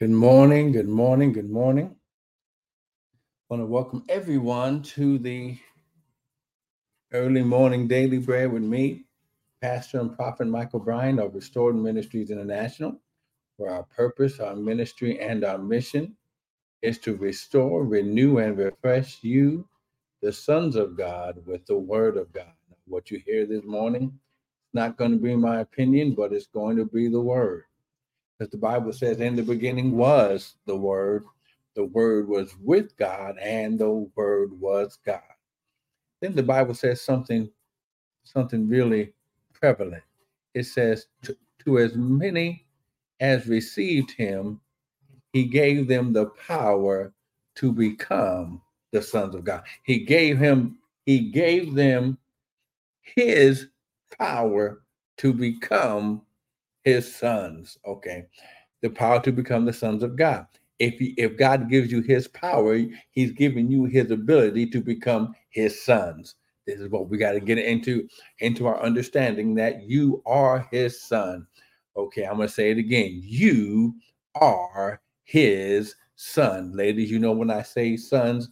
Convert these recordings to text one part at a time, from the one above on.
Good morning, good morning, good morning. I want to welcome everyone to the early morning daily bread with me, Pastor and Prophet Michael Bryan of Restored Ministries International, where our purpose, our ministry, and our mission is to restore, renew, and refresh you, the sons of God, with the word of God. What you hear this morning, it's not going to be my opinion, but it's going to be the word because the Bible says, in the beginning was the Word, the Word was with God, and the Word was God. Then the Bible says something, something really prevalent. It says, to, to as many as received him, he gave them the power to become the sons of God. He gave him, he gave them his power to become his sons. Okay. The power to become the sons of God. If he, if God gives you his power, he's giving you his ability to become his sons. This is what we got to get into into our understanding that you are his son. Okay, I'm going to say it again. You are his son. Ladies, you know when I say sons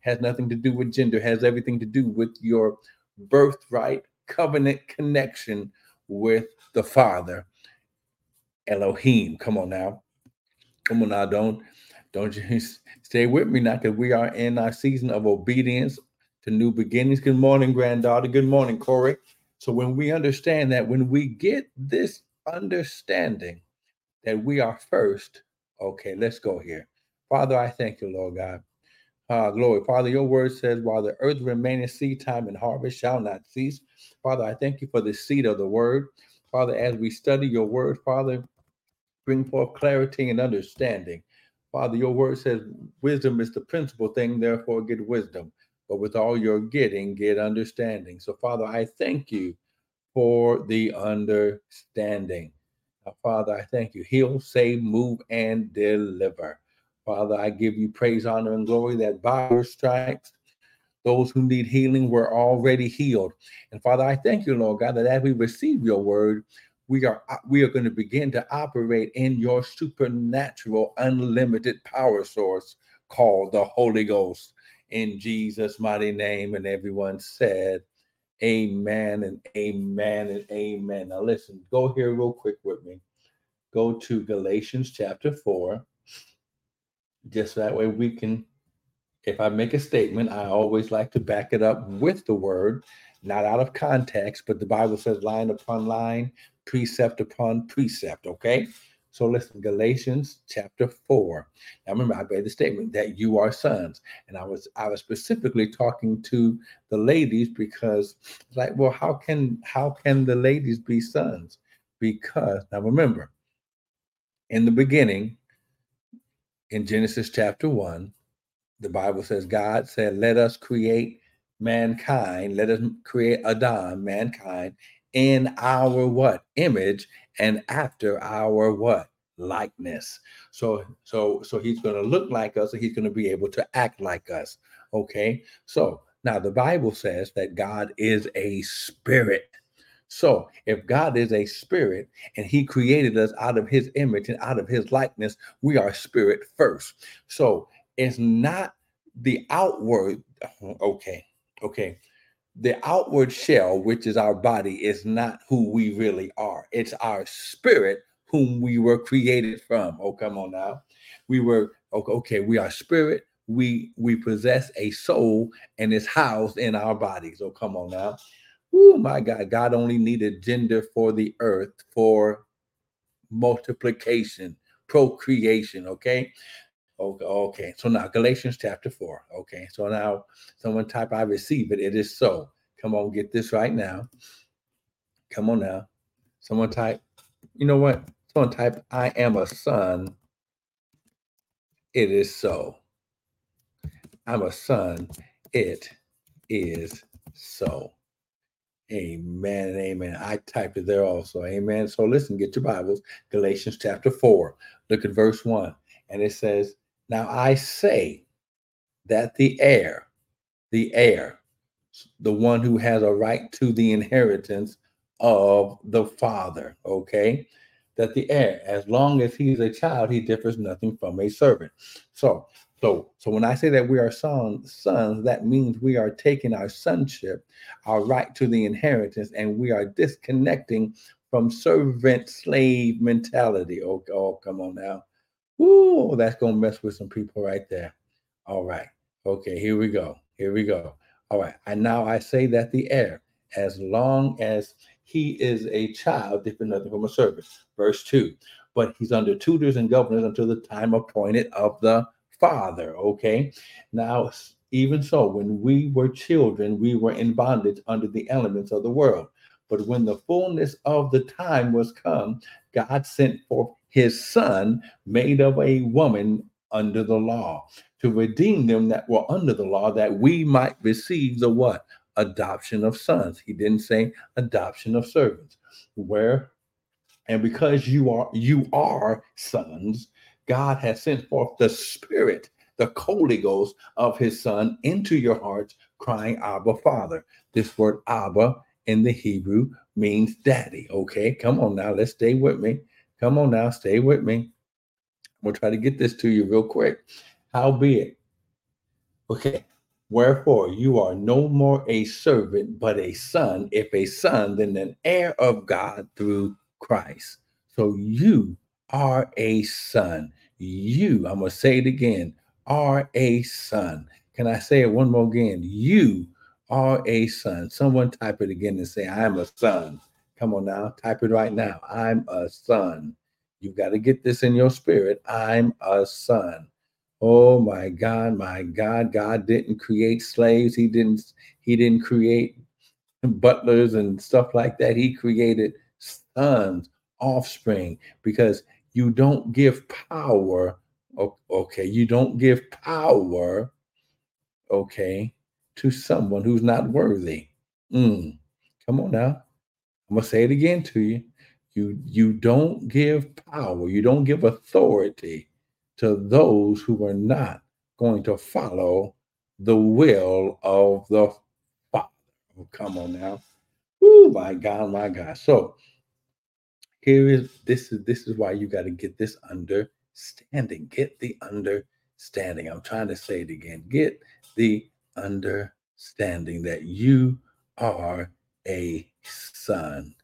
has nothing to do with gender, has everything to do with your birthright covenant connection with the Father, Elohim. Come on now. Come on now. Don't don't you stay with me now because we are in our season of obedience to new beginnings. Good morning, granddaughter. Good morning, Corey. So when we understand that, when we get this understanding that we are first, okay, let's go here. Father, I thank you, Lord God. Uh, glory. Father, your word says, while the earth remaineth, seed time and harvest shall not cease. Father, I thank you for the seed of the word. Father, as we study your word, Father, bring forth clarity and understanding. Father, your word says wisdom is the principal thing, therefore get wisdom. But with all you're getting, get understanding. So, Father, I thank you for the understanding. Now, Father, I thank you. Heal, save, move, and deliver. Father, I give you praise, honor, and glory that by your stripes those who need healing were already healed. And Father, I thank you, Lord God, that as we receive your word, we are uh, we are going to begin to operate in your supernatural unlimited power source called the Holy Ghost. In Jesus mighty name and everyone said amen and amen and amen. Now listen go here real quick with me. Go to Galatians chapter 4 just that way we can if I make a statement, I always like to back it up with the word, not out of context, but the Bible says line upon line, precept upon precept. Okay. So listen, Galatians chapter four. Now remember, I made the statement that you are sons, and I was I was specifically talking to the ladies because, like, well, how can how can the ladies be sons? Because now remember, in the beginning, in Genesis chapter one, the Bible says God said, Let us create mankind, let us create Adam, mankind, in our what? Image and after our what? likeness. So so so he's going to look like us and he's going to be able to act like us. Okay? So now the Bible says that God is a spirit. So, if God is a spirit and he created us out of his image and out of his likeness, we are spirit first. So, it's not the outward okay okay the outward shell which is our body is not who we really are. It's our spirit whom we were created from. Oh come on now. We were okay we are spirit. We we possess a soul and it's housed in our bodies. Oh come on now. Oh my god god only needed gender for the earth for multiplication procreation okay Okay, okay. So now Galatians chapter 4. Okay. So now someone type I receive it. It is so. Come on, get this right now. Come on now. Someone type, you know what? Someone type, I am a son. It is so. I'm a son. It is so. Amen and amen. I typed it there also. Amen. So listen, get your Bibles. Galatians chapter 4. Look at verse 1. And it says, now I say that the heir, the heir, the one who has a right to the inheritance of the father, okay? that the heir, as long as he is a child, he differs nothing from a servant. So, so, so when I say that we are sons, sons, that means we are taking our sonship, our right to the inheritance, and we are disconnecting from servant slave mentality. Oh, oh come on now. Ooh, that's gonna mess with some people right there. All right. Okay, here we go. Here we go. All right. And now I say that the heir, as long as he is a child, different nothing from a servant. Verse 2. But he's under tutors and governors until the time appointed of the father. Okay. Now, even so, when we were children, we were in bondage under the elements of the world. But when the fullness of the time was come, God sent forth his son, made of a woman under the law, to redeem them that were under the law, that we might receive the what? adoption of sons. He didn't say adoption of servants. Where and because you are you are sons, God has sent forth the Spirit, the Holy Ghost of His Son into your hearts, crying, Abba, Father. This word Abba in the Hebrew means daddy. Okay, come on now, let's stay with me. Come on now, stay with me. We'll try to get this to you real quick. How be it? Okay, Wherefore you are no more a servant, but a son. If a son, then an heir of God through Christ. So you are a son. You, I'm going to say it again, are a son. Can I say it one more again? You are a son. Someone type it again and say, I'm a son. Come on now, type it right now. I'm a son. You got to get this in your spirit. I'm a son. Oh my God, my God, God didn't create slaves. He didn't, he didn't create butlers and stuff like that. He created sons, offspring, because you don't give power. Okay, you don't give power, okay, to someone who's not worthy. Mm. Come on now. I'm gonna say it again to you. You you don't give power, you don't give authority to those who are not going to follow the will of the Father. Oh, come on now. Oh my God, my God. So here is this is this is why you got to get this understanding. Get the understanding. I'm trying to say it again. Get the understanding that you are a son.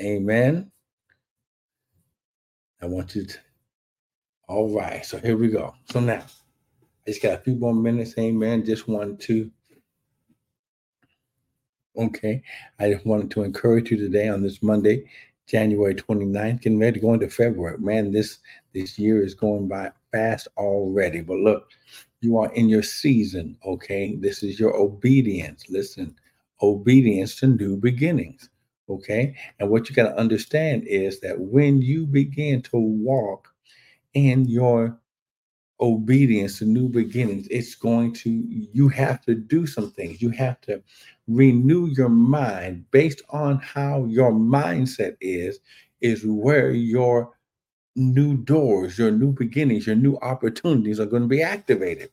Amen. I want you to all right, so here we go. So now, I just got a few more minutes. Amen. Just wanted to, okay, I just wanted to encourage you today on this Monday, January 29th, getting ready to go into February. Man, this this year is going by fast already. But look, you are in your season, okay? This is your obedience. Listen, obedience to new beginnings, okay? And what you got to understand is that when you begin to walk in your obedience to new beginnings, it's going to, you have to do some things. You have to renew your mind based on how your mindset is, is where your new doors, your new beginnings, your new opportunities are going to be activated.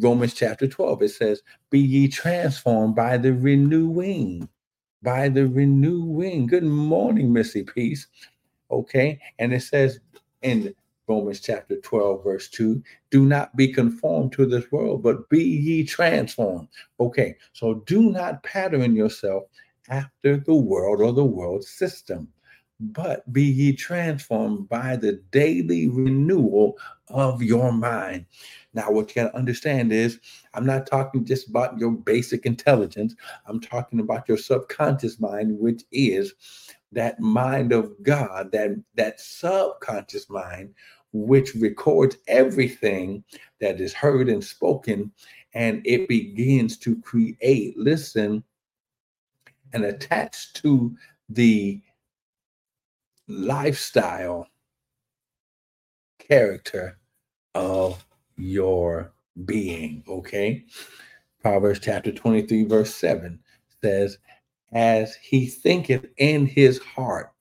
Romans chapter 12, it says, Be ye transformed by the renewing, by the renewing. Good morning, Missy Peace. Okay. And it says in Romans chapter 12, verse 2. Do not be conformed to this world, but be ye transformed. Okay, so do not pattern yourself after the world or the world system, but be ye transformed by the daily renewal of your mind. Now, what you got to understand is, I'm not talking just about your basic intelligence. I'm talking about your subconscious mind, which is that mind of God, that that subconscious mind, which records everything that is heard and spoken, and it begins to create, listen, and attach to the lifestyle character of your being. Okay. Proverbs chapter 23, verse 7 says, As he thinketh in his heart,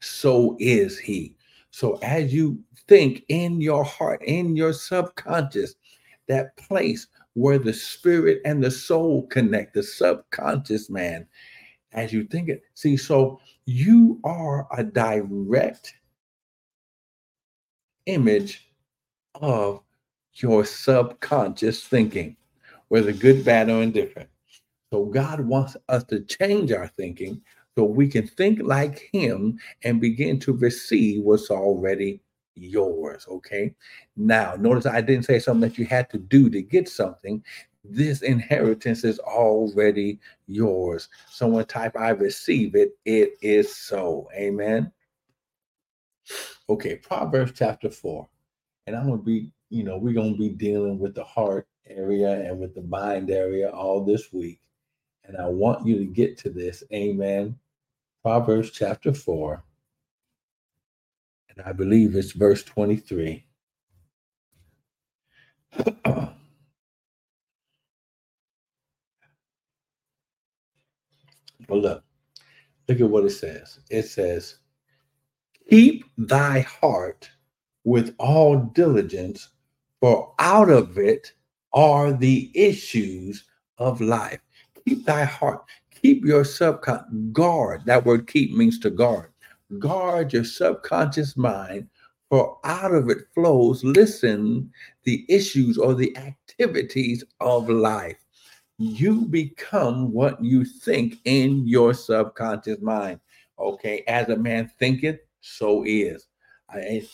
so is he. So as you think in your heart, in your subconscious, that place where the spirit and the soul connect, the subconscious man, as you think it. See, so you are a direct image of your subconscious thinking, whether good, bad, or indifferent. So God wants us to change our thinking so we can think like Him and begin to receive what's already yours. Okay. Now, notice I didn't say something that you had to do to get something. This inheritance is already yours. Someone type, I receive it. It is so. Amen. Okay, Proverbs chapter 4. And I'm going to be, you know, we're going to be dealing with the heart area and with the mind area all this week. And I want you to get to this. Amen. Proverbs chapter 4. And I believe it's verse 23. well, look, look at what it says. It says, Keep thy heart with all diligence, for out of it are the issues of life. Keep thy heart, keep your subconscious, guard. That word keep means to guard. Guard your subconscious mind, for out of it flows, listen, the issues or the activities of life. You become what you think in your subconscious mind. Okay, as a man thinketh, so is. I,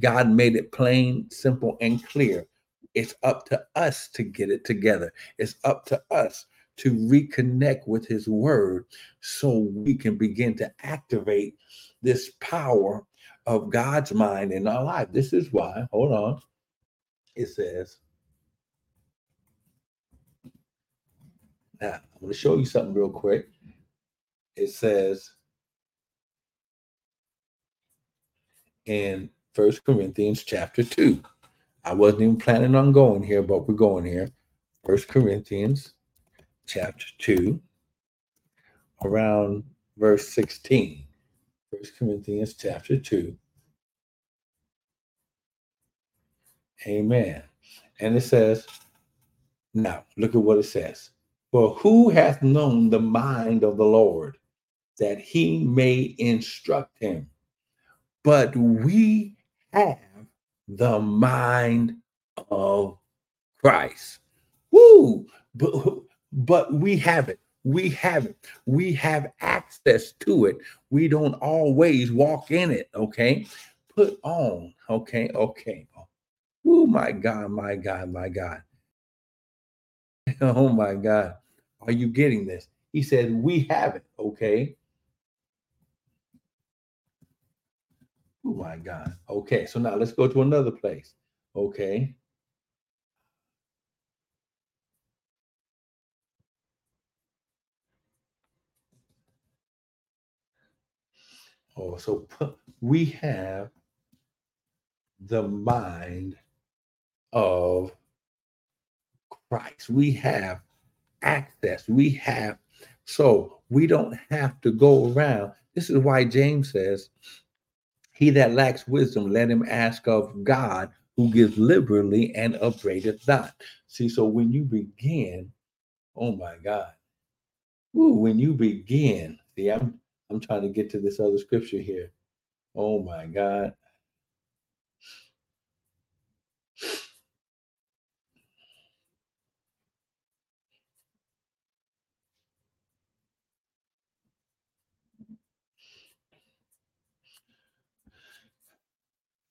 God made it plain, simple, and clear. It's up to us to get it together. It's up to us to reconnect with His Word so we can begin to activate this power of God's mind in our life. This is why, hold on, it says, now I'm going to show you something real quick. It says, in First Corinthians chapter 2. I wasn't even planning on going here, but we're going here. First Corinthians chapter 2, around verse 16. First Corinthians chapter 2. Amen. And it says, now look at what it says. For who hath known the mind of the Lord that he may instruct him? but we have the mind of Christ. Woo! But, but we have it. We have it. We have access to it. We don't always walk in it. Okay. Put on. Okay. Okay. Oh my God. My God. My God. Oh my God. Are you getting this? He said, We have it. Okay. Oh my God. Okay, so now let's go to another place. Okay. Oh, so we have the mind of Christ. We have access. We have, so we don't have to go around. This is why James says, he that lacks wisdom, let him ask of God, who gives liberally and upbraideth not. See, so when you begin, oh my God, Ooh, when you begin, see, I'm I'm trying to get to this other scripture here. Oh my God.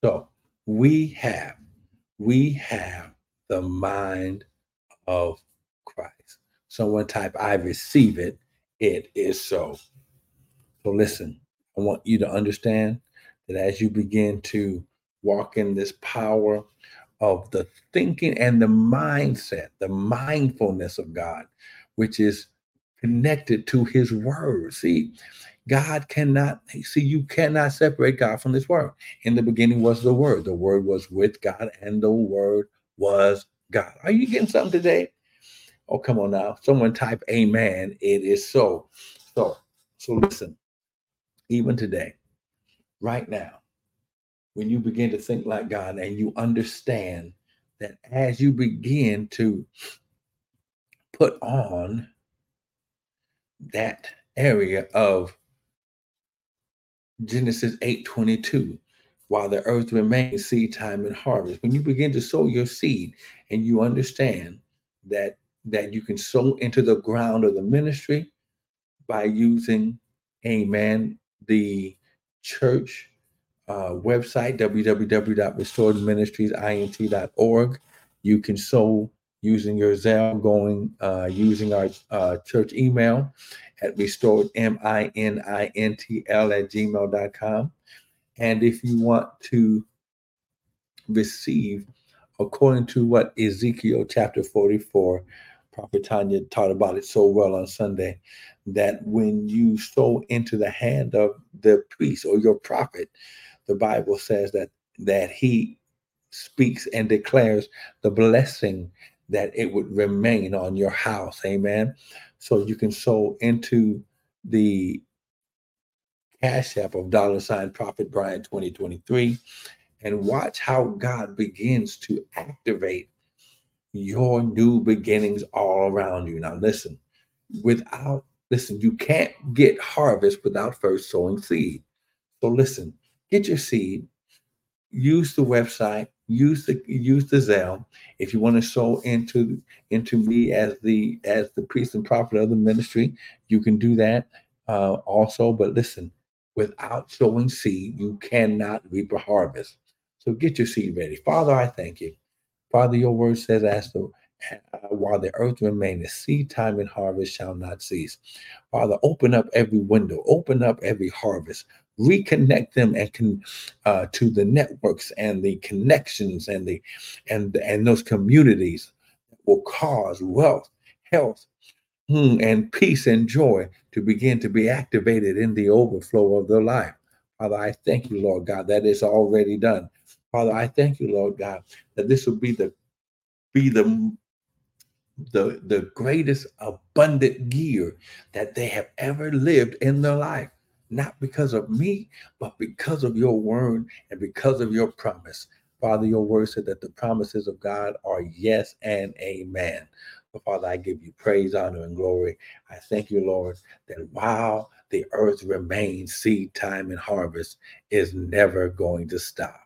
So we have, we have the mind of Christ. Someone type, I receive it. It is so. So listen, I want you to understand that as you begin to walk in this power of the thinking and the mindset, the mindfulness of God, which is connected to his word. See, God cannot, see, you cannot separate God from this word. In the beginning was the word. The word was with God, and the word was God. Are you getting something today? Oh, come on now. Someone type amen. It is so. So, so listen, even today, right now, when you begin to think like God and you understand that as you begin to put on that area of Genesis 8:22. while the earth remains seed time and harvest. When you begin to sow your seed and you understand that that you can sow into the ground of the ministry by using, amen, the church uh, website, www.restoredministriesint.org. You can sow using your Zelle, going uh, using our uh, church email at restored, M-I-N-I-N-T-L at gmail.com. And if you want to receive, according to what Ezekiel chapter 44, Prophet Tanya taught about it so well on Sunday, that when you sow into the hand of the priest or your prophet, the Bible says that that he speaks and declares the blessing that it would remain on your house. Amen. So you can sow into the Cash App of dollar sign Prophet Brian 2023 and watch how God begins to activate your new beginnings all around you. Now, listen, without, listen, you can't get harvest without first sowing seed. So, listen, get your seed, use the website, use the use the Zelle. If you want to sow into into me as the as the priest and prophet of the ministry, you can do that uh, also. But listen, without sowing seed, you cannot reap a harvest. So get your seed ready. Father, I thank you. Father, your word says, as the uh, while the earth remaineth, seed time and harvest shall not cease. Father, open up every window, open up every harvest, reconnect them and can uh, to the networks and the connections and the and and those communities that will cause wealth, health, hmm, and peace and joy to begin to be activated in the overflow of their life. Father, I thank you, Lord God, that is already done. Father, I thank you, Lord God, that this will be the be the the the greatest abundant year that they have ever lived in their life not because of me, but because of your word and because of your promise. Father, your word said that the promises of God are yes and amen. But Father, I give you praise, honor, and glory. I thank you, Lord, that while the earth remains, seed time and harvest is never going to stop.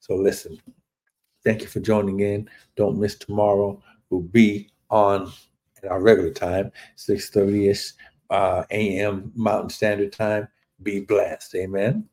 So listen, thank you for joining in. Don't miss tomorrow. We'll be on our regular time, 6:30ish uh, a.m. Mountain Standard Time. Be blessed. Amen.